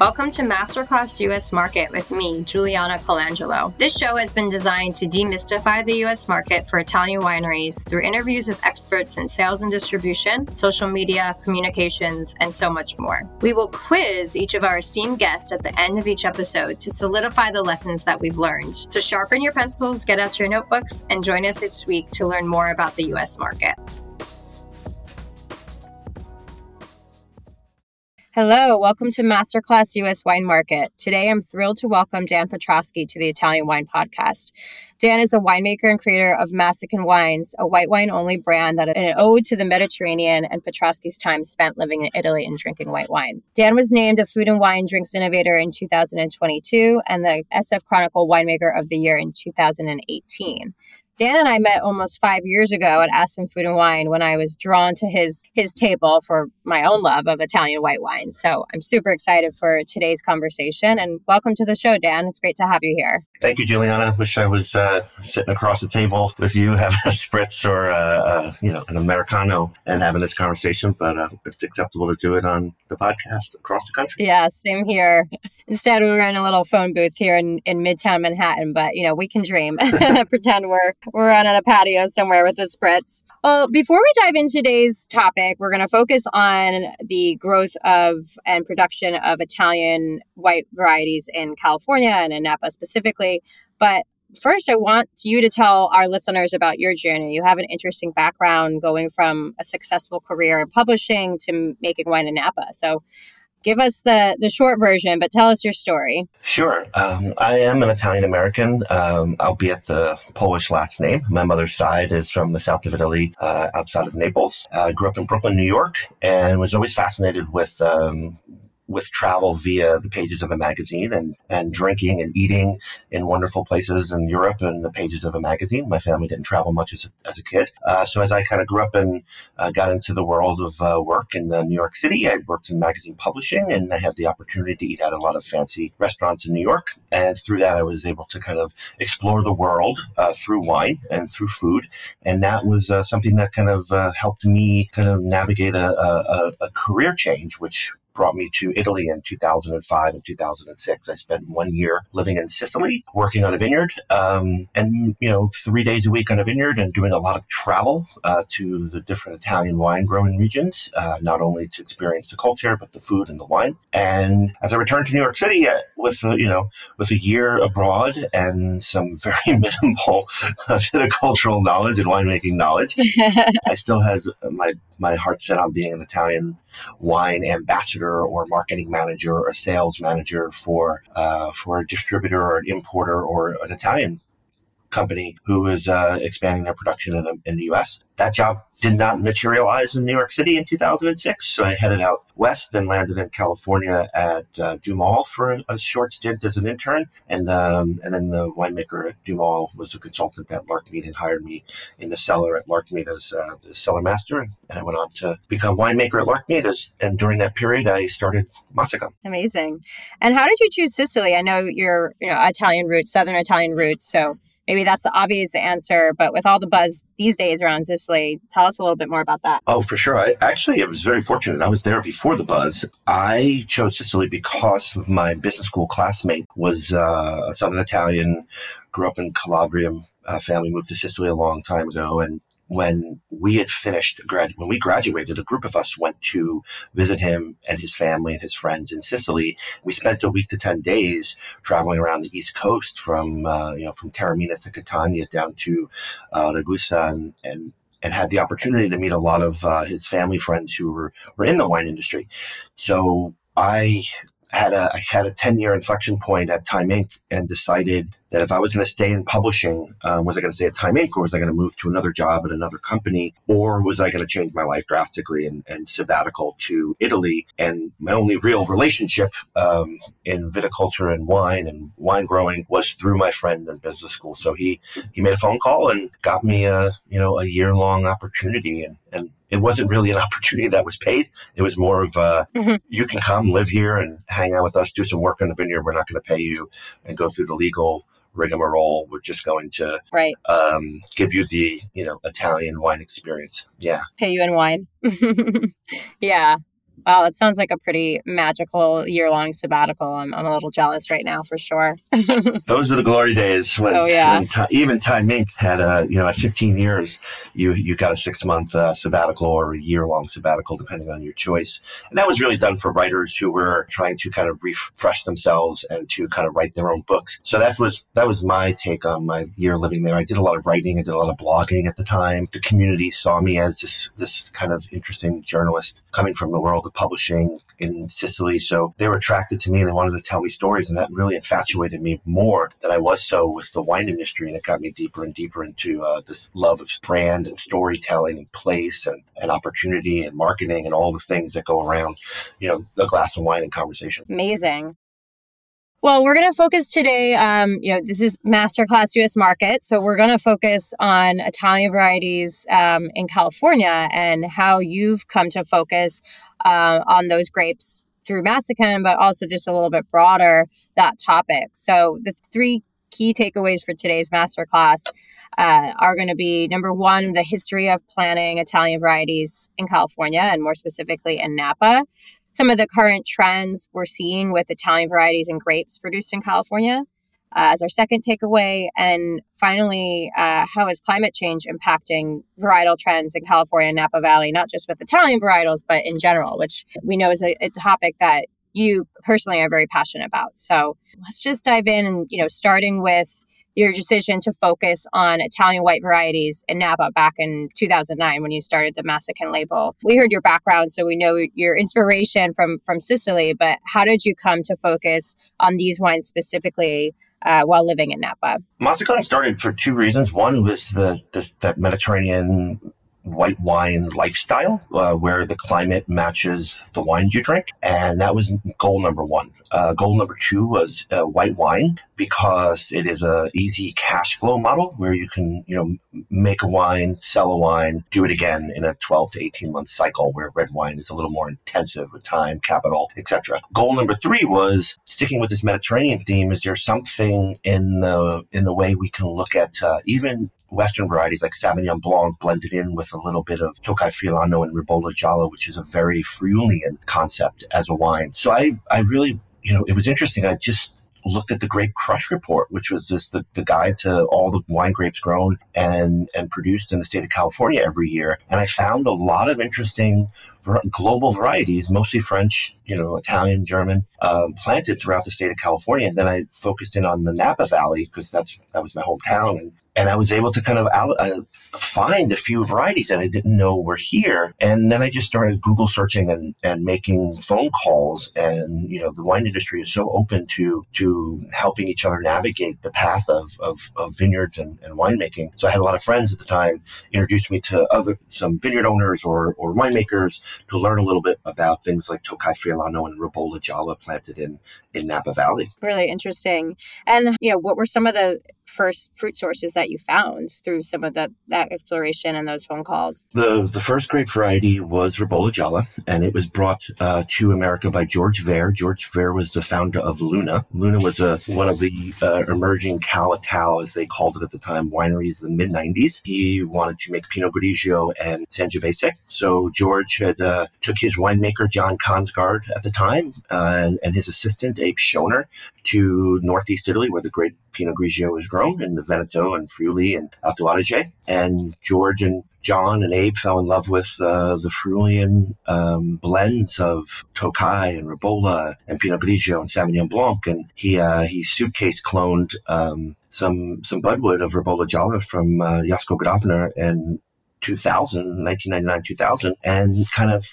Welcome to Masterclass US Market with me, Juliana Colangelo. This show has been designed to demystify the US market for Italian wineries through interviews with experts in sales and distribution, social media, communications, and so much more. We will quiz each of our esteemed guests at the end of each episode to solidify the lessons that we've learned. So sharpen your pencils, get out your notebooks, and join us each week to learn more about the US market. Hello, welcome to Masterclass US Wine Market. Today I'm thrilled to welcome Dan Petroski to the Italian Wine Podcast. Dan is the winemaker and creator of Massican Wines, a white wine only brand that an ode to the Mediterranean and Petroski's time spent living in Italy and drinking white wine. Dan was named a Food and Wine Drinks Innovator in 2022 and the SF Chronicle Winemaker of the Year in 2018. Dan and I met almost five years ago at Aspen Food and Wine when I was drawn to his his table for my own love of Italian white wine. So I'm super excited for today's conversation and welcome to the show, Dan. It's great to have you here. Thank you, Juliana. Wish I was uh, sitting across the table with you, having a spritz or uh, uh, you know an americano and having this conversation, but uh, it's acceptable to do it on the podcast across the country. Yeah, same here. Instead, we were in a little phone booth here in, in Midtown Manhattan, but you know we can dream, pretend we're we're out on a patio somewhere with the spritz. Well, before we dive into today's topic, we're going to focus on the growth of and production of Italian white varieties in California and in Napa specifically. But first, I want you to tell our listeners about your journey. You have an interesting background going from a successful career in publishing to making wine in Napa. So give us the the short version, but tell us your story. Sure. Um, I am an Italian American, um, albeit the Polish last name. My mother's side is from the south of Italy, uh, outside of Naples. I grew up in Brooklyn, New York, and was always fascinated with um, with travel via the pages of a magazine and, and drinking and eating in wonderful places in Europe and the pages of a magazine. My family didn't travel much as a, as a kid. Uh, so as I kind of grew up and uh, got into the world of uh, work in uh, New York City, I worked in magazine publishing and I had the opportunity to eat at a lot of fancy restaurants in New York. And through that, I was able to kind of explore the world uh, through wine and through food. And that was uh, something that kind of helped me kind of navigate a, a, a career change, which brought me to Italy in 2005 and 2006. I spent one year living in Sicily, working on a vineyard, um, and you know, three days a week on a vineyard, and doing a lot of travel uh, to the different Italian wine growing regions, uh, not only to experience the culture but the food and the wine. And as I returned to New York City uh, with uh, you know with a year abroad and some very minimal viticultural knowledge and winemaking knowledge, I still had my my heart set on being an Italian wine ambassador or marketing manager or sales manager for uh, for a distributor or an importer or an Italian company who is uh, expanding their production in the, in the U.S. That job did not materialize in New York City in 2006, so I headed out west and landed in California at uh, for a, a, short stint as an intern, and um, and then the winemaker at DuMOL was a consultant at Larkmead and hired me in the cellar at Larkmead as uh, the cellar master, and I went on to become winemaker at Larkmead. As, and during that period, I started Massican. Amazing. And how did you choose Sicily? I know you're you know Italian roots, Southern Italian roots, so maybe that's the obvious answer, but with all the buzz these days around Sicily, tell us a little bit more about that. Oh, for sure. I actually I was very fortunate. I was there before the buzz. I chose Sicily because of my business school classmate was uh, a Southern Italian, grew up in Calabria. Uh, family moved to Sicily a long time ago, and when we had finished grad when we graduated, a group of us went to visit him and his family and his friends in Sicily. We spent a week to ten days traveling around the East Coast from uh, you know from Taormina to Catania down to uh, Ragusa and, and and had the opportunity to meet a lot of uh, his family friends who were, were in the wine industry. So I had a I had a ten year inflection point at Time Inc. and decided that if I was going to stay in publishing, um, was I going to stay at Time Inc. or was I going to move to another job at another company, or was I going to change my life drastically and, and sabbatical to Italy? And my only real relationship um, in viticulture and wine and wine growing was through my friend in business school. So he he made a phone call and got me a you know a year long opportunity, and and it wasn't really an opportunity that was paid. It was more of uh, mm-hmm. you can come live here and hang out with us, do some work in the vineyard. We're not going to pay you, and go through the legal rigmarole. We're just going to right. um, give you the you know Italian wine experience. Yeah, pay you in wine. yeah, Wow, that sounds like a pretty magical year long sabbatical. I'm, I'm a little jealous right now for sure. Those were the glory days when, oh, yeah. when t- even Time Inc. had a, you know, at 15 years, you, you got a six month uh, sabbatical or a year long sabbatical, depending on your choice. And that was really done for writers who were trying to kind of refresh themselves and to kind of write their own books. So that was, that was my take on my year living there. I did a lot of writing. I did a lot of blogging at the time. The community saw me as this, this kind of interesting journalist coming from the world of publishing in Sicily. So they were attracted to me and they wanted to tell me stories. And that really infatuated me more than I was so with the wine industry. And it got me deeper and deeper into uh, this love of brand and storytelling and place and, and opportunity and marketing and all the things that go around, you know, a glass of wine and conversation. Amazing. Well, we're going to focus today. Um, you know, this is Masterclass U.S. Market, so we're going to focus on Italian varieties um, in California and how you've come to focus uh, on those grapes through Massican, but also just a little bit broader that topic. So the three key takeaways for today's masterclass uh, are going to be number one, the history of planting Italian varieties in California and more specifically in Napa some of the current trends we're seeing with Italian varieties and grapes produced in California uh, as our second takeaway. And finally, uh, how is climate change impacting varietal trends in California and Napa Valley, not just with Italian varietals, but in general, which we know is a, a topic that you personally are very passionate about. So let's just dive in and, you know, starting with your decision to focus on Italian white varieties in Napa back in 2009 when you started the Massican label. We heard your background, so we know your inspiration from from Sicily. But how did you come to focus on these wines specifically? Uh, while living in Napa, Massican started for two reasons. One was the, the that Mediterranean white wine lifestyle uh, where the climate matches the wines you drink. And that was goal number one. Uh, goal number two was uh, white wine because it is a easy cash flow model where you can, you know, make a wine, sell a wine, do it again in a 12 to 18 month cycle where red wine is a little more intensive with time, capital, etc. Goal number three was sticking with this Mediterranean theme. Is there something in the, in the way we can look at uh, even Western varieties like Sauvignon Blanc blended in with a little bit of Tokai Friulano and Ribolla Gialla, which is a very Friulian concept as a wine. So I, I really, you know, it was interesting. I just looked at the Grape Crush Report, which was just the, the guide to all the wine grapes grown and, and produced in the state of California every year. And I found a lot of interesting global varieties, mostly French, you know, Italian, German, um, planted throughout the state of California. And then I focused in on the Napa Valley because that's that was my hometown, and and I was able to kind of out, uh, find a few varieties that I didn't know were here. And then I just started Google searching and, and making phone calls. And, you know, the wine industry is so open to, to helping each other navigate the path of, of, of vineyards and, and winemaking. So I had a lot of friends at the time introduced me to other, some vineyard owners or, or winemakers to learn a little bit about things like Tokai Friulano and Ribolla Gialla planted in, in Napa Valley. Really interesting. And, you know, what were some of the first fruit sources that you found through some of that that exploration and those phone calls? The the first grape variety was Ribolla Gialla, and it was brought uh, to America by George Vare. George Vare was the founder of Luna. Luna was a, one of the uh, emerging Cal-Ital, as they called it at the time, wineries in the mid 90s. He wanted to make Pinot Grigio and Sangiovese. So George had uh, took his winemaker, John Kongsgaard, at the time, uh, and, and his assistant, Abe Schoner, to northeast Italy, where the great Pinot Grigio was grown, in the Veneto and Friuli and Alto Adige. And George and John and Abe fell in love with uh, the Friulian um, blends of Tokai and Ribolla and Pinot Grigio and Sauvignon Blanc. And he uh, he suitcase cloned um, some some budwood of Ribolla Gialla from uh, Josko Gravner in 2000, 1999, 2000, and kind of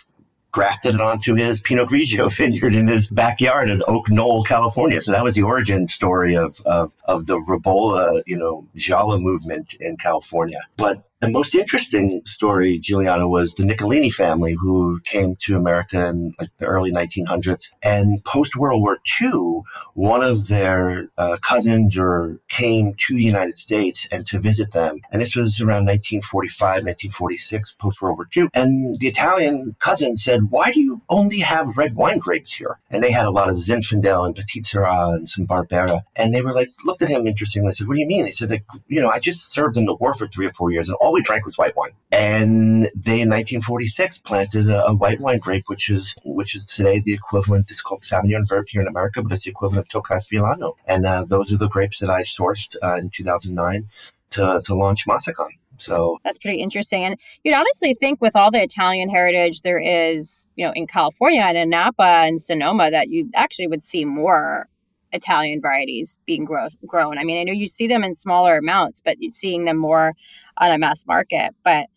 grafted it onto his Pinot Grigio vineyard in his backyard in Oak Knoll, California. So that was the origin story of, of, of the Ribolla, you know, Gialla movement in California. But the most interesting story, Giuliano, was the Nichelini family who came to America in like the early 1900s. And post World War II, one of their uh, cousins or came to the United States and to visit them. And this was around 1945, 1946, post World War II. And the Italian cousin said, Why do you only have red wine grapes here? And they had a lot of Zinfandel and Petite Sirah and some Barbera. And they were like, looked at him interestingly and said, What do you mean? He said, like, You know, I just served in the war for three or four years and all all we drank was white wine. And they in 1946 planted a, a, white wine grape, which is which is today the equivalent. It's called Sauvignon Vert here in America, but it's the equivalent of Tokai Friulano. And uh, those are the grapes that I sourced uh, in 2009 to to launch Massican. So that's pretty interesting. And you'd honestly think with all the Italian heritage there is, you know, in California and in Napa and Sonoma that you actually would see more Italian varieties being grow- grown. I mean, I know you see them in smaller amounts, but seeing them more on a mass market. But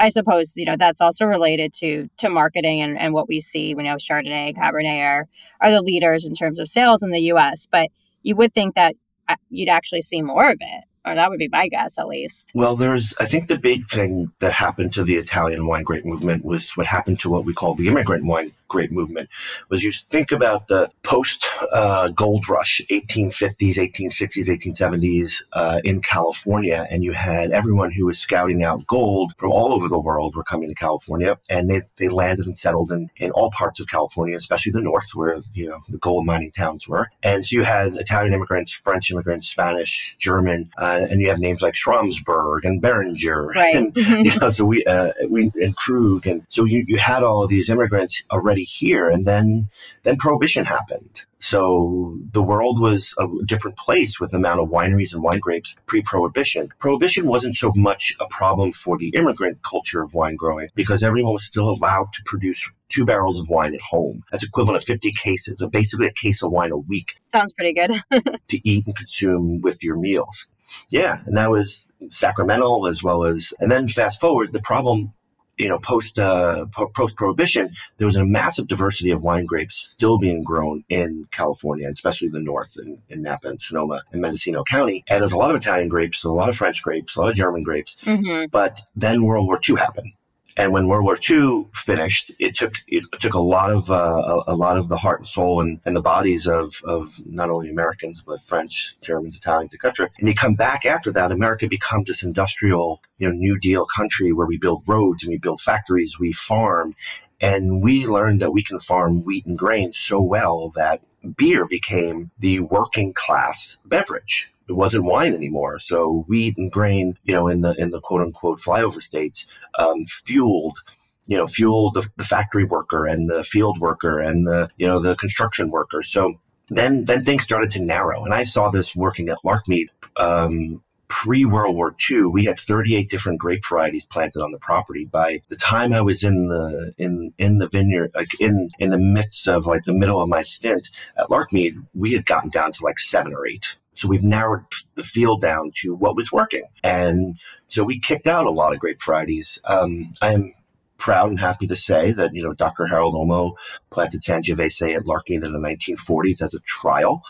I suppose you know that's also related to to marketing and, and what we see. You know, Chardonnay, Cabernet are are the leaders in terms of sales in the U.S. But you would think that uh, you'd actually see more of it or that would be my guess at least. Well, there's, I think the big thing that happened to the Italian wine grape movement was what happened to what we call the immigrant wine grape movement. Was you think about the post uh, gold rush, 1850s, 1860s, 1870s uh, in California, and you had everyone who was scouting out gold from all over the world were coming to California, and they, they landed and settled in, in all parts of California, especially the north, where you know the gold mining towns were. And so you had Italian immigrants, French immigrants, Spanish, German. Uh, uh, and you have names like Schramsberg and Beringer, right. and you know, so we uh, we and Krug, and so you you had all of these immigrants already here, and then then Prohibition happened. So the world was a different place with the amount of wineries and wine grapes pre-prohibition. Prohibition wasn't so much a problem for the immigrant culture of wine growing because everyone was still allowed to produce two barrels of wine at home. That's equivalent of 50 cases, so basically a case of wine a week. Sounds pretty good. to eat and consume with your meals. Yeah, and that was sacramental as well as, and then fast forward, the problem, you know, post uh, post prohibition, there was a massive diversity of wine grapes still being grown in California, especially the north in, in Napa and Sonoma and Mendocino County. And there's a lot of Italian grapes, a lot of French grapes, a lot of German grapes. Mm-hmm. But then World War II happened. And when World War II finished, it took it took a lot of uh, a, a, lot of the heart and soul and, and the bodies of, of not only Americans but French, Germans, Italians, etc. And you come back after that, America becomes this industrial, you know, New Deal country where we build roads and we build factories, we farm, and we learned that we can farm wheat and grain so well that beer became the working class beverage it wasn't wine anymore. So wheat and grain, you know, in the in the quote unquote flyover states, um, fueled you know, fueled the, the, factory worker and the field worker and the, you know, the construction worker. So then, then things started to narrow. And I saw this working at Larkmead, um, pre World War II, we had 38 different grape varieties planted on the property. By the time I was in the in in the vineyard, like in in the midst of like the middle of my stint at Larkmead, we had gotten down to like seven or eight. So we've narrowed the field down to what was working. And so we kicked out a lot of Great varieties. Um, I'm proud and happy to say that, you know, Dr. Harold Olmo planted Sangiovese at Larkmead in the 1940s as a trial.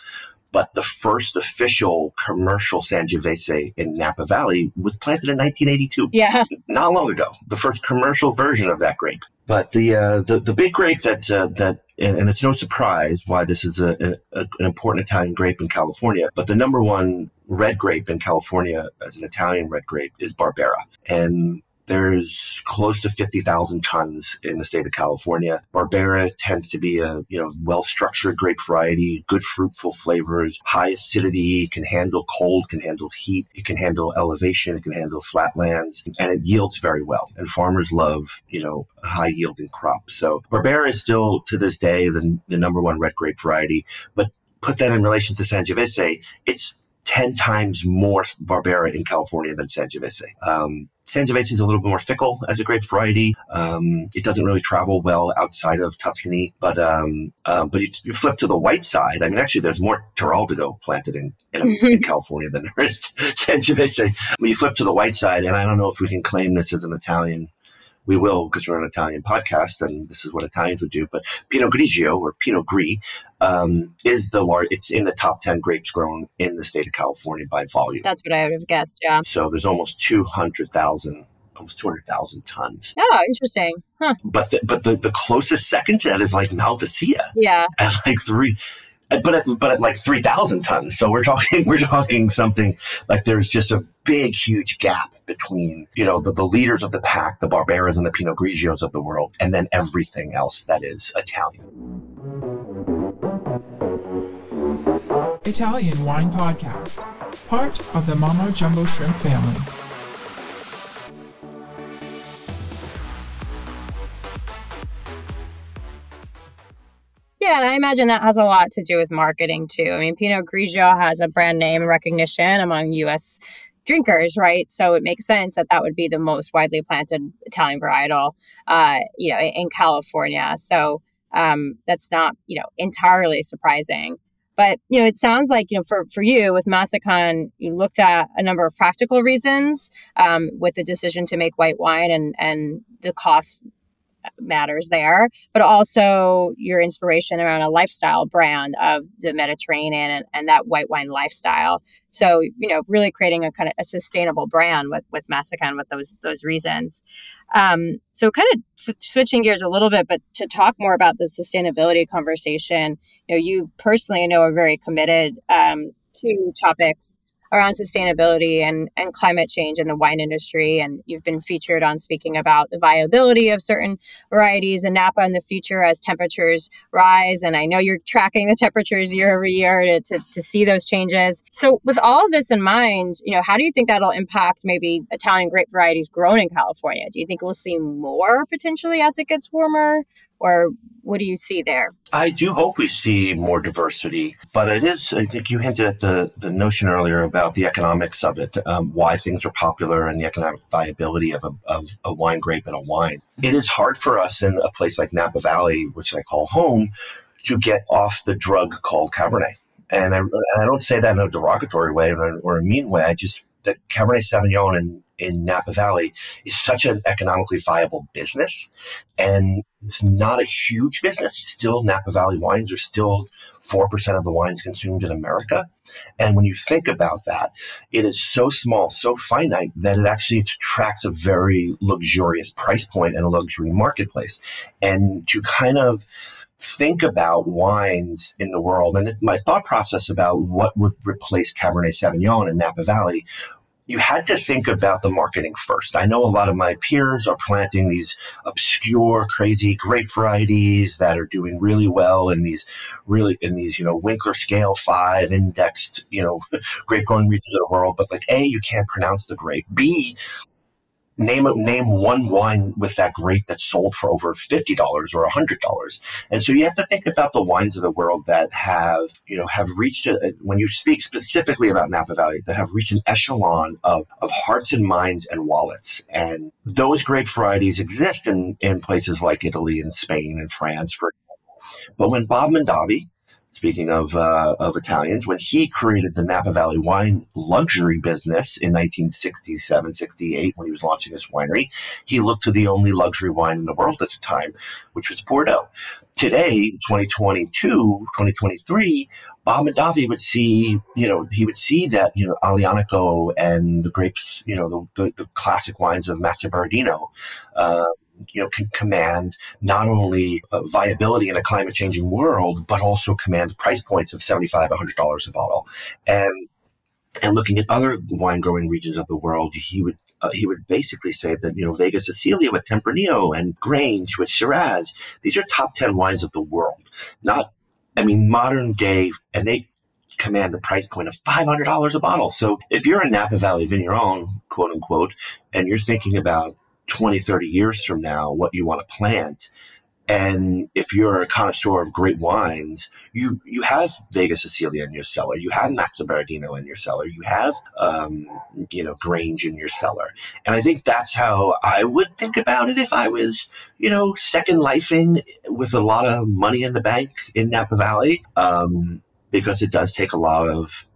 But the first official commercial Sangiovese in Napa Valley was planted in 1982. Yeah. Not long ago. The first commercial version of that grape. But the uh, the, the big grape that uh, that and, and, it's no surprise why this is a, a, an important Italian grape in California. But the number one red grape in California as an Italian red grape is Barbera, and there's close to 50,000 tons in the state of California. Barbera tends to be a, you know, well-structured grape variety, good fruitful flavors, high acidity, can handle cold, can handle heat, it can handle elevation, it can handle flatlands, and it yields very well. And farmers love, you know, high yielding crops. So Barbera is still to this day the, the number one red grape variety, but put that in relation to Sangiovese, it's 10 times more Barbera in California than Sangiovese. Um, Sangiovese is a little bit more fickle as a grape variety. Um, it doesn't really travel well outside of Tuscany, but um, uh, but you, you, flip to the white side. I mean, actually, there's more Teroldego planted in in, in California than there is Sangiovese. When you flip to the white side, and I don't know if we can claim this as an Italian we will because we're an Italian podcast and this is what Italians would do. But Pinot Grigio or Pinot Gris um, is the large. It's in the top ten grapes grown in the state of California by volume. That's what I would have guessed. Yeah. So there's almost two hundred thousand. Almost two hundred thousand tons. Oh, interesting. Huh. But the, but the, the closest second to that is like Malvasia Yeah. at like three, Uh, but at, but at like three thousand tons. So we're talking we're talking something like there's just a big huge gap between you know the, the leaders of the pack, the Barberas and the Pinot Grigios of the world, and then everything else that is Italian. Italian Wine Podcast, part of the Mama Jumbo Shrimp family. Yeah, and I imagine that has a lot to do with marketing too. I mean, Pinot Grigio has a brand name recognition among U.S. drinkers, right? So it makes sense that that would be the most widely planted Italian varietal, uh, you know, in California. So um, that's not, you know, entirely surprising. But you know, it sounds like you know, for for you with Massican, you looked at a number of practical reasons um, with the decision to make white wine and and the cost matters there, but also your inspiration around a lifestyle brand of the Mediterranean and, and that white wine lifestyle. So, you know, really creating a kind of a sustainable brand with with Massican with those those reasons. Um, so, kind of f- switching gears a little bit, but to talk more about the sustainability conversation, you know, you personally know are very committed um, to topics around sustainability and, and climate change in the wine industry. And you've been featured on speaking about the viability of certain varieties in Napa in the future as temperatures rise. And I know you're tracking the temperatures year over year to, to, to see those changes. So with all of this in mind, you know, how do you think that'll impact maybe Italian grape varieties grown in California? Do you think we'll see more potentially as it gets warmer? Or what do you see there? I do hope we see more diversity, but it is, I think you hinted at the, the notion earlier about the economics of it, um, why things are popular and the economic viability of a, of a wine grape and a wine. It is hard for us in a place like Napa Valley, which I call home, to get off the drug called Cabernet. And I, I don't say that in a derogatory way or, or a mean way. I just, that Cabernet Sauvignon and in Napa Valley is such an economically viable business. And it's not a huge business. Still, Napa Valley wines are still 4% of the wines consumed in America. And when you think about that, it is so small, so finite that it actually attracts a very luxurious price point and a luxury marketplace. And to kind of think about wines in the world and my thought process about what would replace Cabernet Sauvignon in Napa Valley you had to think about the marketing first. I know a lot of my peers are planting these obscure, crazy grape varieties that are doing really well in these really in these, you know, Winkler scale five indexed, you know, grape growing regions of the world. But like A, you can't pronounce the grape. B, name name one wine with that grape that sold for over fifty dollars or hundred dollars. And so you have to think about the wines of the world that have you know have reached a, when you speak specifically about Napa Valley that have reached an echelon of of hearts and minds and wallets. And those grape varieties exist in in places like Italy and Spain and France, for example. But when Bob Mondavi speaking of uh, of Italians, when he created the Napa Valley wine luxury business in 1967, 68, when he was launching his winery, he looked to the only luxury wine in the world at the time, which was Bordeaux. Today, 2022, 2023, Bob Mondavi would see, you know, he would see that, you know, Aglianico and the grapes, you know, the, the, the classic wines of Mastroberardino, uh, you know, can command not only uh, viability in a climate changing world, but also command price points of $75, $100 a bottle. And and looking at other wine growing regions of the world, he would uh, he would basically say that you know Vega Sicilia with Tempranillo and Grange with Shiraz, these are top ten wines of the world. Not, I mean, modern day, and they command the price point of five hundred dollars a bottle. So if you're a Napa Valley vigneron, quote unquote, and you're thinking about 20, 30 years from now what you want to plant. And if you're a connoisseur of great wines, you you have Vega Sicilia in your cellar, you have Mastroberardino in your cellar, you have um, you know Grange in your cellar, and I think that's how I would think about it if I was you know second lifing with a lot of money in the bank in Napa Valley, um, because it does take a lot of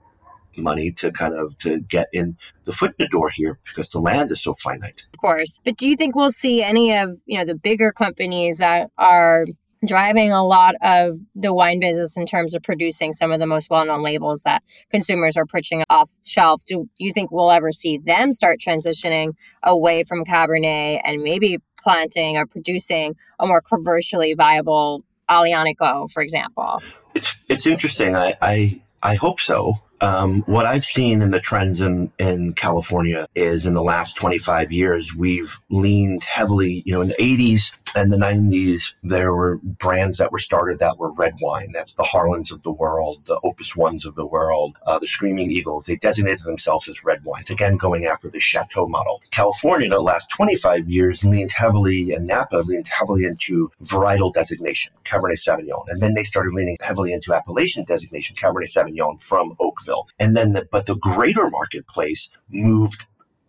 money to kind of to get in the foot in the door here because the land is so finite. Of course. But do you think we'll see any of, you know, the bigger companies that are driving a lot of the wine business in terms of producing some of the most well-known labels that consumers are purchasing off shelves. Do you think we'll ever see them start transitioning away from Cabernet and maybe planting or producing a more commercially viable Aglianico, for example? It's it's interesting. I I, I hope so. Um, what I've seen in the trends in, in California is in the last 25 years, we've leaned heavily, you know, in the 80s and the 90s, there were brands that were started that were red wine. That's the Harlans of the world, the Opus Ones of the world, uh, the Screaming Eagles. They designated themselves as red wines, again, going after the Chateau model. California, in the last 25 years, leaned heavily, and Napa leaned heavily into varietal designation, Cabernet Sauvignon. And then they started leaning heavily into appellation designation, Cabernet Sauvignon from Oakville. And then, the, but the greater marketplace moved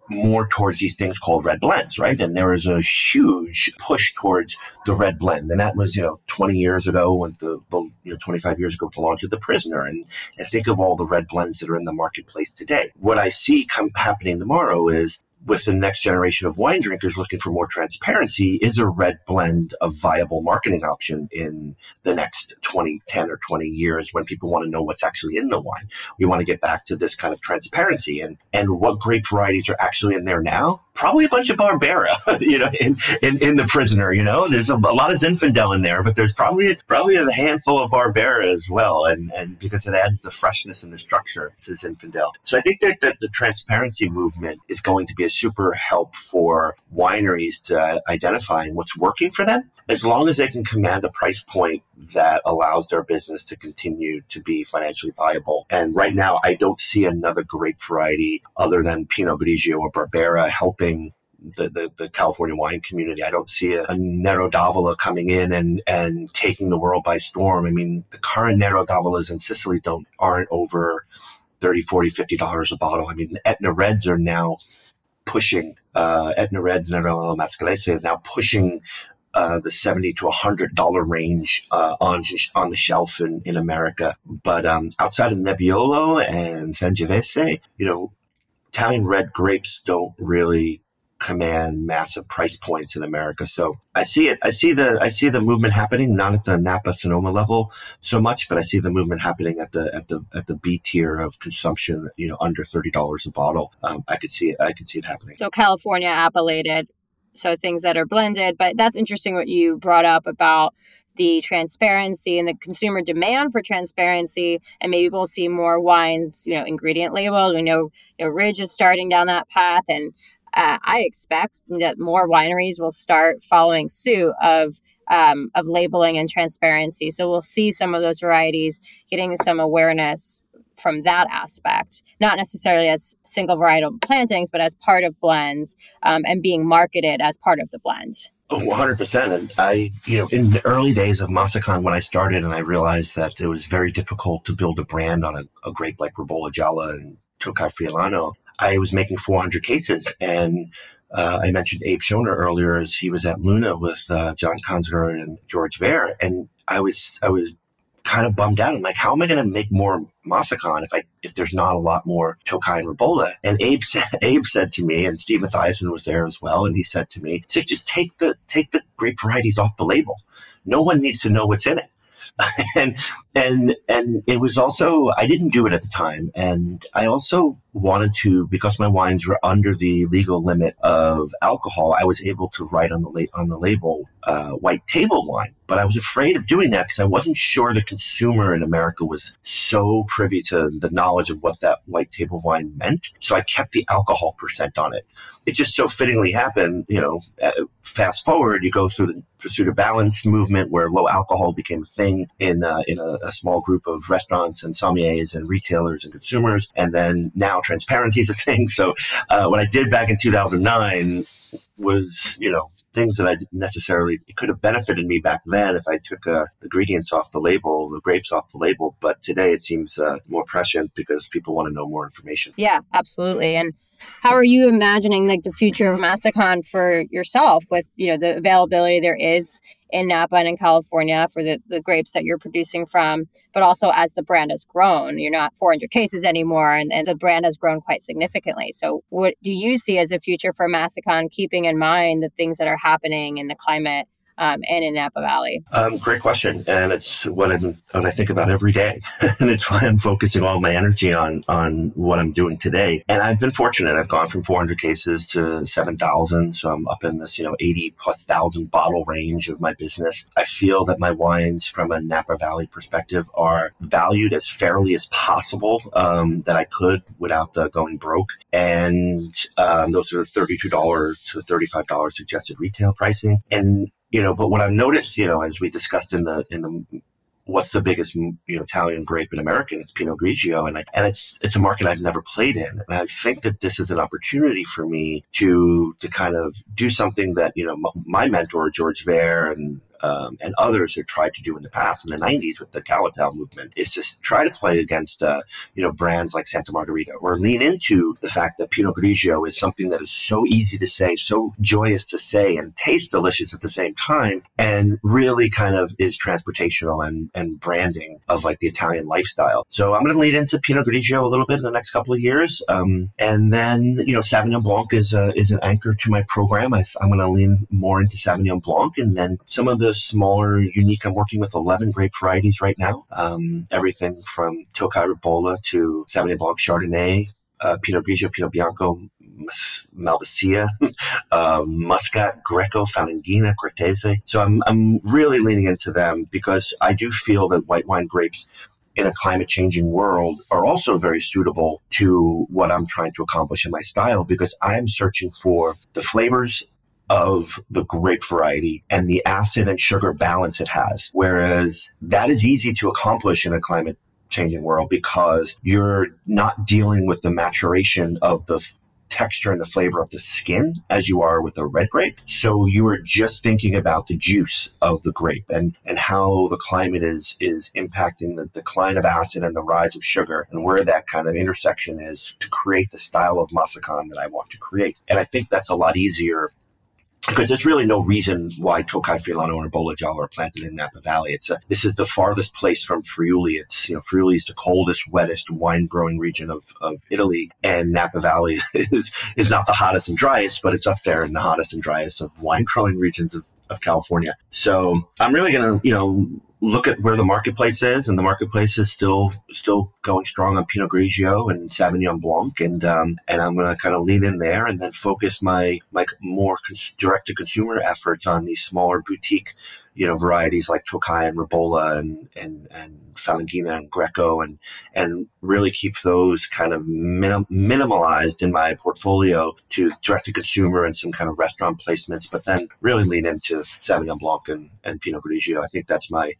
more towards these things called red blends, right? And there was a huge push towards the red blend. And that was, you know, 20 years ago when the, the you know, 25 years ago with the launch of the prisoner. And, and think of all the red blends that are in the marketplace today. What I see come happening tomorrow is with the next generation of wine drinkers looking for more transparency is a red blend a viable marketing option in the next 20 10 or 20 years when people want to know what's actually in the wine. We want to get back to this kind of transparency and and what grape varieties are actually in there now? Probably a bunch of barbera you know in, in in the prisoner you know? There's a, a lot of zinfandel in there but there's probably probably a handful of barbera as well and and because it adds the freshness and the structure to zinfandel. So i think that, that the transparency movement is going to be super help for wineries to identifying what's working for them as long as they can command a price point that allows their business to continue to be financially viable. And right now, I don't see another grape variety other than Pinot Grigio or Barbera helping the, the, the, California wine community. I don't see a, a Nero d'Avola coming in and, and taking the world by storm. I mean, the current Nero d'Avolas in Sicily don't aren't over 30, 40, 50 dollars a bottle. I mean, the Etna Reds are now pushing uh, Etna Red Nerello Mascalese is now pushing uh, the seventy to hundred dollar range uh, on on the shelf in, in America. But um, outside of Nebbiolo and Sangiovese, you know, Italian red grapes don't really command massive price points in America. So I see it. I see the I see the movement happening, not at the Napa Sonoma level so much, but I see the movement happening at the at the at the B tier of consumption. You know, under thirty dollars a bottle. Um, I could see it. I could see it happening. So California appellated, so things that are blended. But that's interesting what you brought up about the transparency and the consumer demand for transparency and maybe we'll see more wines you know ingredient labeled we know, you know ridge is starting down that path and uh, I expect that more wineries will start following suit of um, of labeling and transparency. So we'll see some of those varieties getting some awareness from that aspect, not necessarily as single varietal plantings, but as part of blends um, and being marketed as part of the blend. Oh, 100%. And I, you know, in the early days of Massican, when I started and I realized that it was very difficult to build a brand on a, a grape like Ribolla Gialla and Tokai Friulano, I was making 400 cases. And uh, I mentioned Abe Schoner earlier as he was at Luna with uh, John Kongsgaard and George Vare. And I was, I was kind of bummed out. I'm like, how am I going to make more Massican if I, if there's not a lot more Tokai and Ribolla? And Abe said, Abe said to me, and Steve Matthiasson was there as well. And he said to me, just take the, take the grape varieties off the label. No one needs to know what's in it. and and and it was also I didn't do it at the time, and I also wanted to because my wines were under the legal limit of alcohol. I was able to write on the la- on the label uh, white table wine, but I was afraid of doing that because I wasn't sure the consumer in America was so privy to the knowledge of what that white table wine meant. So I kept the alcohol percent on it. It just so fittingly happened, you know. Uh, fast forward, you go through the pursuit of balance movement where low alcohol became a thing in uh, in a, a small group of restaurants and sommeliers and retailers and consumers, and then now transparency is a thing. So uh, what I did back in 2009 was, you know, things that I didn't necessarily it could have benefited me back then if I took uh, ingredients off the label, the grapes off the label. But today it seems uh, more prescient because people want to know more information. Yeah, absolutely. And how are you imagining like the future of Massican for yourself with you know the availability there is in Napa and in California for the, the grapes that you're producing from, but also as the brand has grown, you're not 400 cases anymore, and, and the brand has grown quite significantly. So, what do you see as a future for Massican, keeping in mind the things that are happening in the climate um, and in Napa Valley? Um, great question, and it's what, what I think about every day, and it's why I'm focusing all my energy on on what I'm doing today. And I've been fortunate; I've gone from 400 cases to 7,000, so I'm up in this you know 80 plus thousand bottle range of my business. I feel that my wines, from a Napa Valley perspective, are valued as fairly as possible um, that I could without the going broke, and um, those are the $32 to $35 suggested retail pricing, and you know, but what I've noticed, you know, as we discussed in the in the what's the biggest you know Italian grape in America? It's Pinot Grigio, and I, and it's it's a market I've never played in, and I think that this is an opportunity for me to to kind of do something that you know my mentor George Vare and um, and others have tried to do in the past in the 90s with the Cal-Ital movement is to try to play against, uh, you know, brands like Santa Margherita or lean into the fact that Pinot Grigio is something that is so easy to say, so joyous to say and tastes delicious at the same time and really kind of is transportational and, and branding of like the Italian lifestyle. So I'm going to lean into Pinot Grigio a little bit in the next couple of years. Um, and then, you know, Sauvignon Blanc is, a, is an anchor to my program. I, I'm going to lean more into Sauvignon Blanc and then some of the the smaller, unique. I'm working with 11 grape varieties right now. Um, everything from Tokai Ribolla to Sauvignon Blanc Chardonnay, uh, Pinot Grigio, Pinot Bianco, Malvasia, uh, Muscat, Greco, Falanghina, Cortese. So I'm, I'm really leaning into them because I do feel that white wine grapes in a climate changing world are also very suitable to what I'm trying to accomplish in my style because I'm searching for the flavors of the grape variety and the acid and sugar balance it has. Whereas that is easy to accomplish in a climate changing world because you're not dealing with the maturation of the texture and the flavor of the skin as you are with a red grape. So you are just thinking about the juice of the grape and, and how the climate is is impacting the decline of acid and the rise of sugar and where that kind of intersection is to create the style of Massican that I want to create. And I think that's a lot easier because there's really no reason why Tokai Friulano or Bola Giallo are planted in Napa Valley. It's a, this is the farthest place from Friuli. It's you know Friuli is the coldest, wettest wine growing region of, of Italy, and Napa Valley is is not the hottest and driest, but it's up there in the hottest and driest of wine growing regions of, of California. So I'm really gonna you know look at where the marketplace is, and the marketplace is still still going strong on Pinot Grigio and Sauvignon Blanc, and um, and I'm going to kind of lean in there and then focus my my more cons- direct to consumer efforts on these smaller boutique, you know, varieties like Tokai and Ribolla and and and Falanghina and Greco, and and really keep those kind of minim- minimalized in my portfolio to direct to consumer and some kind of restaurant placements, but then really lean into Sauvignon Blanc and, and Pinot Grigio. I think that's my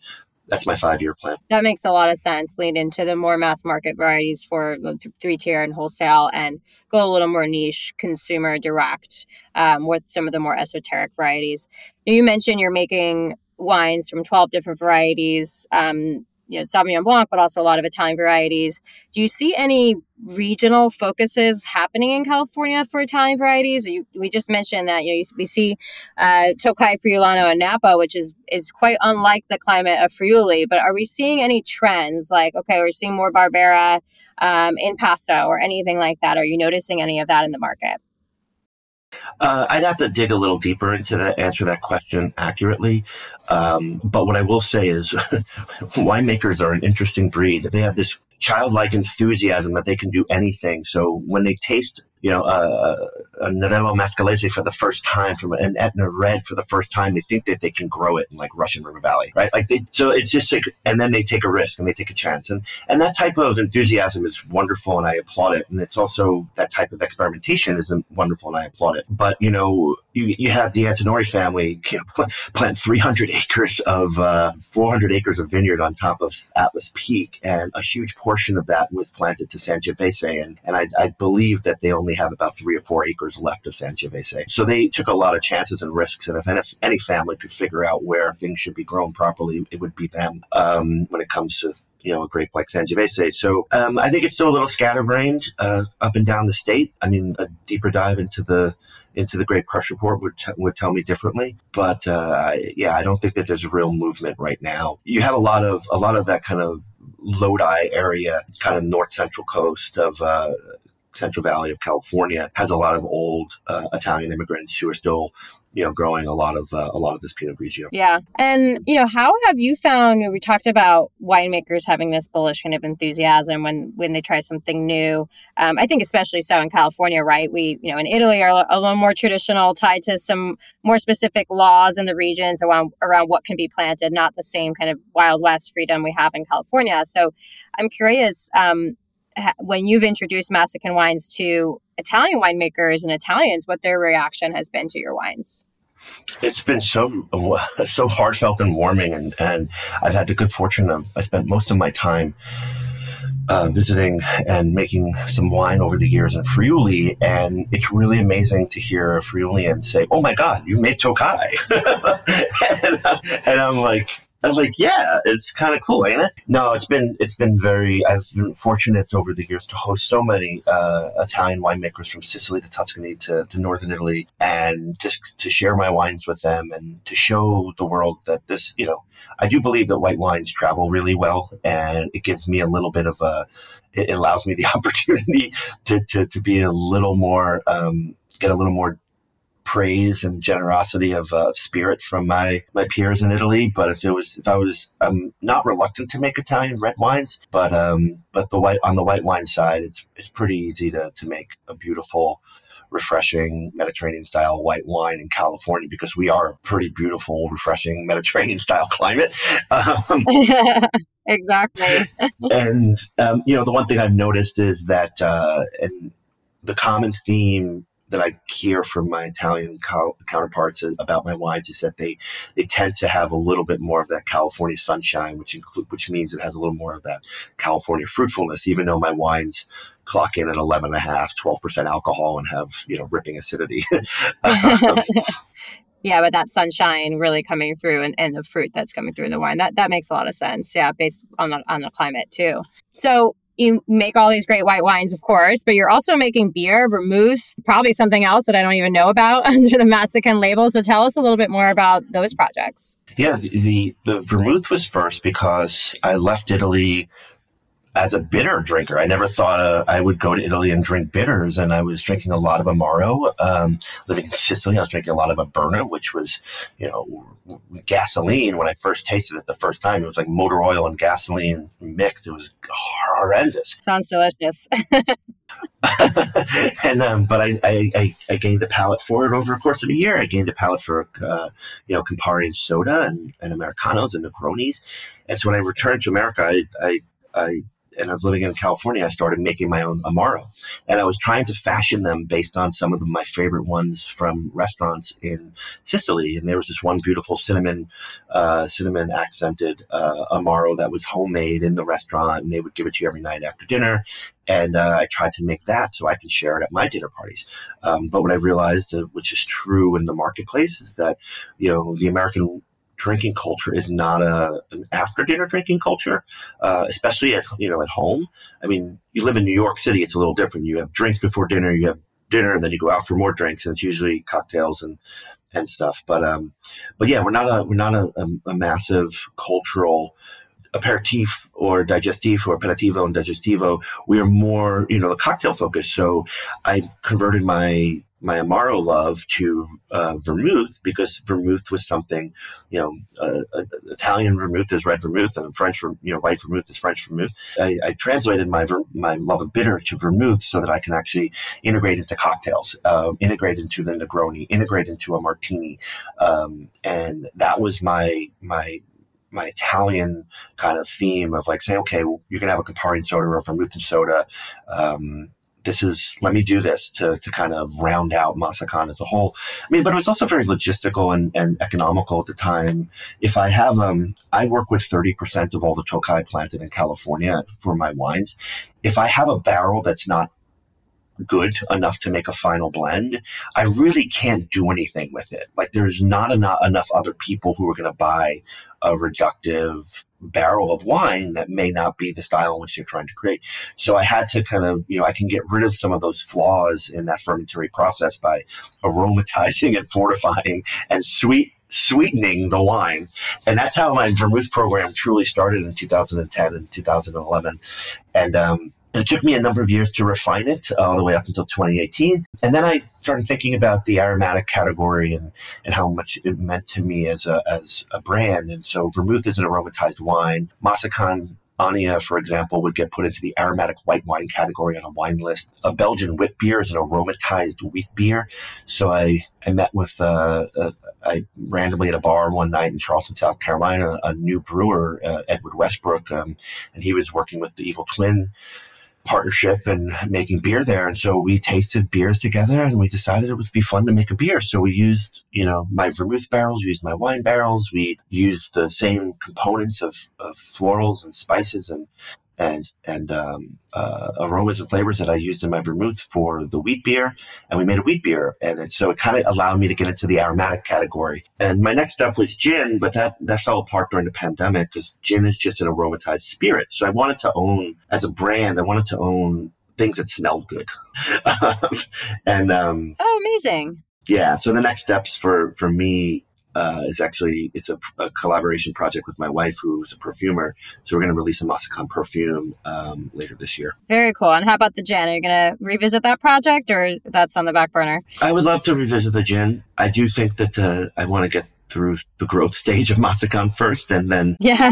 that's my five year plan. That makes a lot of sense. Lean into the more mass market varieties for three tier and wholesale, and go a little more niche, consumer direct um, with some of the more esoteric varieties. You mentioned you're making wines from 12 different varieties. Um, you know Sauvignon Blanc, but also a lot of Italian varieties. Do you see any regional focuses happening in California for Italian varieties? You, we just mentioned that you know we see uh, Tokai Friulano and Napa, which is is quite unlike the climate of Friuli. But are we seeing any trends like okay, we're seeing more Barbera um, in Paso or anything like that? Are you noticing any of that in the market? Uh, I'd have to dig a little deeper into that, answer that question accurately. Um, but what I will say is, winemakers are an interesting breed. They have this childlike enthusiasm that they can do anything. So when they taste you know, uh, a Nerello Mascalese for the first time from an Etna Red for the first time. They think that they can grow it in like Russian River Valley, right? Like they, so it's just like, and then they take a risk and they take a chance. And, and that type of enthusiasm is wonderful and I applaud it. And it's also that type of experimentation is wonderful and I applaud it. But, you know, you, you have the Antinori family you know, plant 300 acres of, uh, 400 acres of vineyard on top of Atlas Peak. And a huge portion of that was planted to Sangiovese. And, and I, I believe that they only only have about three or four acres left of Sangiovese. So they took a lot of chances and risks. And if any family could figure out where things should be grown properly, it would be them um, when it comes to you know, a grape like Sangiovese. So um, I think it's still a little scatterbrained uh, up and down the state. I mean, a deeper dive into the into the Grape Crush report would t- would tell me differently. But uh, yeah, I don't think that there's a real movement right now. You have a lot of a lot of that kind of Lodi area, kind of north central coast of uh, Central Valley of California has a lot of old uh, Italian immigrants who are still, you know, growing a lot of uh, a lot of this Pinot Grigio. Yeah, and you know, how have you found? We talked about winemakers having this bullish kind of enthusiasm when when they try something new. Um, I think especially so in California, right? We, you know, in Italy are a little more traditional, tied to some more specific laws in the regions around around what can be planted, not the same kind of wild west freedom we have in California. So, I'm curious. Um, when you've introduced Massican wines to Italian winemakers and Italians, what their reaction has been to your wines. It's been so so heartfelt and warming, and and I've had the good fortune of I spent most of my time uh, visiting and making some wine over the years in Friuli, and it's really amazing to hear a Friulian say, "Oh my God, you made Tokai," and, uh, and I'm like, I'm like, yeah, it's kind of cool, ain't it? No, it's been it's been very. I've been fortunate over the years to host so many uh, Italian winemakers from Sicily to Tuscany to, to northern Italy, and just to share my wines with them and to show the world that this, you know, I do believe that white wines travel really well, and it gives me a little bit of a. It allows me the opportunity to to, to be a little more um, get a little more praise and generosity of uh, spirit from my my peers in Italy. But if it was, if I was, I'm not reluctant to make Italian red wines, but um, but the white on the white wine side, it's it's pretty easy to to make a beautiful refreshing Mediterranean style white wine in California because we are a pretty beautiful, refreshing Mediterranean style climate. Um, exactly. and, um, you know, the one thing I've noticed is that, uh, and the common theme that I hear from my Italian co- counterparts about my wines is that they they tend to have a little bit more of that California sunshine, which include which means it has a little more of that California fruitfulness. Even though my wines clock in at 11 and a half, 12 percent alcohol, and have you know ripping acidity. Um, yeah, but that sunshine really coming through and, and the fruit that's coming through in the wine that that makes a lot of sense. Yeah, based on the on the climate too. So you make all these great white wines, of course, but you're also making beer, vermouth, probably something else that I don't even know about under the Massican label. So tell us a little bit more about those projects. Yeah, the, the, the vermouth was first because I left Italy as a bitter drinker. I never thought uh, I would go to Italy and drink bitters, and I was drinking a lot of Amaro. Um, living in Sicily, I was drinking a lot of Averna, which was, you know, gasoline. When I first tasted it the first time, it was like motor oil and gasoline mixed. It was horrendous. Sounds delicious. and um, but I, I, I gained a palate for it over the course of a year. I gained a palate for uh, you know Campari and soda and, and Americanos and Negronis. And so when I returned to America, I, I, I and I was living in California, I started making my own Amaro. And I was trying to fashion them based on some of the, my favorite ones from restaurants in Sicily. And there was this one beautiful cinnamon, uh, cinnamon accented uh, Amaro that was homemade in the restaurant. And they would give it to you every night after dinner. And uh, I tried to make that so I can share it at my dinner parties. Um, but what I realized, which is true in the marketplace, is that, you know, the American drinking culture is not a an after dinner drinking culture, uh, especially at you know at home. I mean, you live in New York City; it's a little different. You have drinks before dinner, you have dinner, and then you go out for more drinks, and it's usually cocktails and and stuff. But um, but yeah, we're not a we're not a, a, a massive cultural aperitif or digestif or aperitivo and digestivo. We are more you know cocktail focused. So I converted my my Amaro love to uh, vermouth because vermouth was something, you know, uh, uh, Italian vermouth is red vermouth and French, you know, white vermouth is French vermouth. I, I translated my ver- my love of bitter to vermouth so that I can actually integrate into cocktails, um, integrate into the Negroni, integrate into a martini, um, and that was my my my Italian kind of theme of like saying, okay, well, you can have a Campari soda or a vermouth and soda. Um, this is let me do this to, to kind of round out Massican as a whole. I mean, but it was also very logistical and, and economical at the time. If I have um I work with 30% of all the Tokai planted in California for my wines. If I have a barrel that's not good enough to make a final blend, I really can't do anything with it. Like there's not enough enough other people who are going to buy a reductive barrel of wine that may not be the style in which you're trying to create. So I had to kind of, you know, I can get rid of some of those flaws in that fermentary process by aromatizing and fortifying and sweet sweetening the wine. And that's how my vermouth program truly started in 2010 and 2011. And um, it took me a number of years to refine it all the way up until 2018. And then I started thinking about the aromatic category and, and how much it meant to me as a, as a brand. And so vermouth is an aromatized wine. Massican Annia, for example, would get put into the aromatic white wine category on a wine list. A Belgian wit beer is an aromatized wheat beer. So I, I met with, uh, uh, I randomly at a bar one night in Charleston, South Carolina, a new brewer, uh, Edward Westbrook, um, and he was working with the Evil Twin partnership and making beer there. And so we tasted beers together and we decided it would be fun to make a beer. So we used, you know, my vermouth barrels, we used my wine barrels. We used the same components of, of florals and spices and and and um, uh, aromas and flavors that I used in my vermouth for the wheat beer, and we made a wheat beer, and it, so it kind of allowed me to get into the aromatic category. And my next step was gin, but that that fell apart during the pandemic because gin is just an aromatized spirit. So I wanted to own as a brand, I wanted to own things that smelled good, and um, oh, amazing. Yeah. So the next steps for for me uh, is actually it's a, a, collaboration project with my wife who's a perfumer. So we're going to release a Massican perfume um, later this year. Very cool. And how about the gin? Are you going to revisit that project or that's on the back burner? I would love to revisit the gin. I do think that uh, i want to get through the growth stage of Massican first, and then yeah,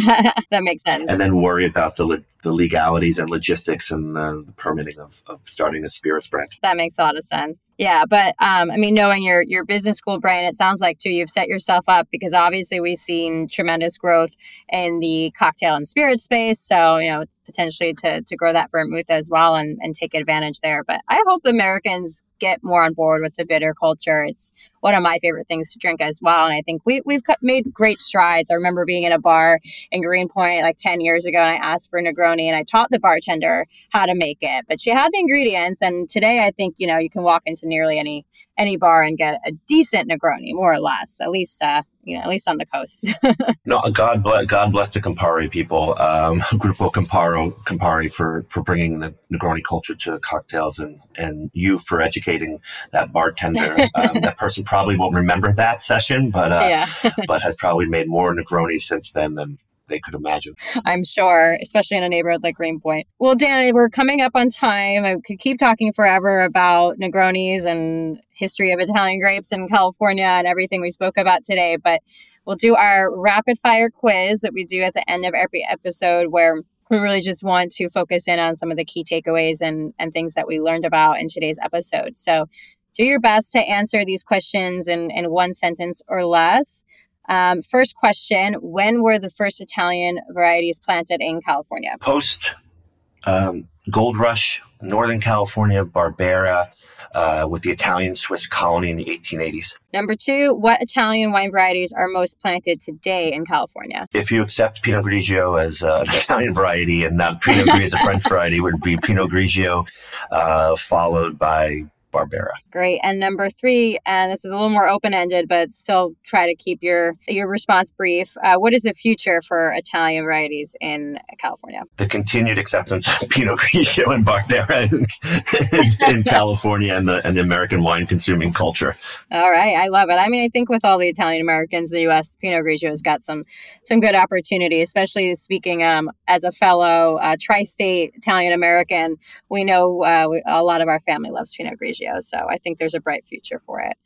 that makes sense. And then worry about the the legalities and logistics and the, the permitting of, of starting a spirits brand. That makes a lot of sense. Yeah, but um, I mean, knowing your your business school brain, it sounds like too you've set yourself up because obviously we've seen tremendous growth in the cocktail and spirit space. So you know potentially to to grow that vermouth as well and and take advantage there. But I hope Americans get more on board with the bitter culture. It's one of my favorite things to drink as well. And I think we, we've made great strides. I remember being in a bar in Greenpoint like 10 years ago and I asked for Negroni and I taught the bartender how to make it, but she had the ingredients. And today I think, you know, you can walk into nearly any any bar and get a decent Negroni, more or less, at least, uh, you know, at least on the coast. no, God bless, God bless the Campari people, um, Grupo Camparo, Campari for, for bringing the Negroni culture to cocktails and, and you for educating that bartender. um, that person probably won't remember that session, but, uh, yeah. but has probably made more Negroni since then than they could imagine. I'm sure, especially in a neighborhood like Greenpoint. Well, Danny, we're coming up on time. I could keep talking forever about Negronis and history of Italian grapes in California and everything we spoke about today, but we'll do our rapid fire quiz that we do at the end of every episode where we really just want to focus in on some of the key takeaways and, and things that we learned about in today's episode. So do your best to answer these questions in, in one sentence or less. Um, first question When were the first Italian varieties planted in California? Post um, Gold Rush, Northern California, Barbera, uh, with the Italian Swiss colony in the 1880s. Number two, what Italian wine varieties are most planted today in California? If you accept Pinot Grigio as uh, an Italian variety and not Pinot Gris as a French variety, would be Pinot Grigio, uh, followed by Barbera. Great. And number three, and this is a little more open ended, but still try to keep your your response brief. Uh, what is the future for Italian varieties in California? The continued acceptance of Pinot Grigio and Barbera in, in, California and the and the American wine consuming culture. All right, I love it. I mean, I think with all the Italian Americans in the U.S., Pinot Grigio has got some some good opportunity, especially speaking um, as a fellow uh, tri-state Italian American. We know uh, we, a lot of our family loves Pinot Grigio. So I think there's a bright future for it.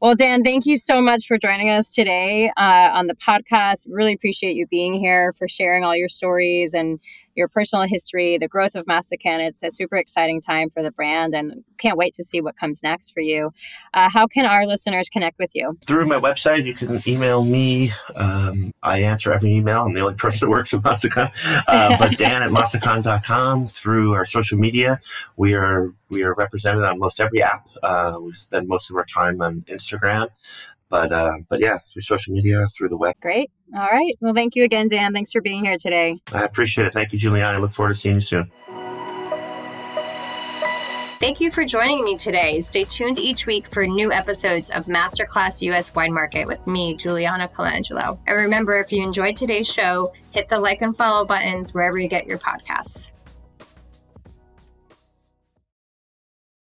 Well, Dan, thank you so much for joining us today uh, on the podcast. Really appreciate you being here for sharing all your stories and your personal history, the growth of Massican. It's a super exciting time for the brand and can't wait to see what comes next for you. Uh, how can our listeners connect with you? Through my website, you can email me. Um, I answer every email. I'm the only person that works at Massican. Uh, but Dan at massican.com through our social media. We are we are represented on most every app. Uh, we spend most of our time on Instagram. But uh, but yeah, through social media, through the web. Great. All right. Well, thank you again, Dan. Thanks for being here today. I appreciate it. Thank you, Juliana. I look forward to seeing you soon. Thank you for joining me today. Stay tuned each week for new episodes of Masterclass US Wine Market with me, Juliana Colangelo. And remember, if you enjoyed today's show, hit the like and follow buttons wherever you get your podcasts.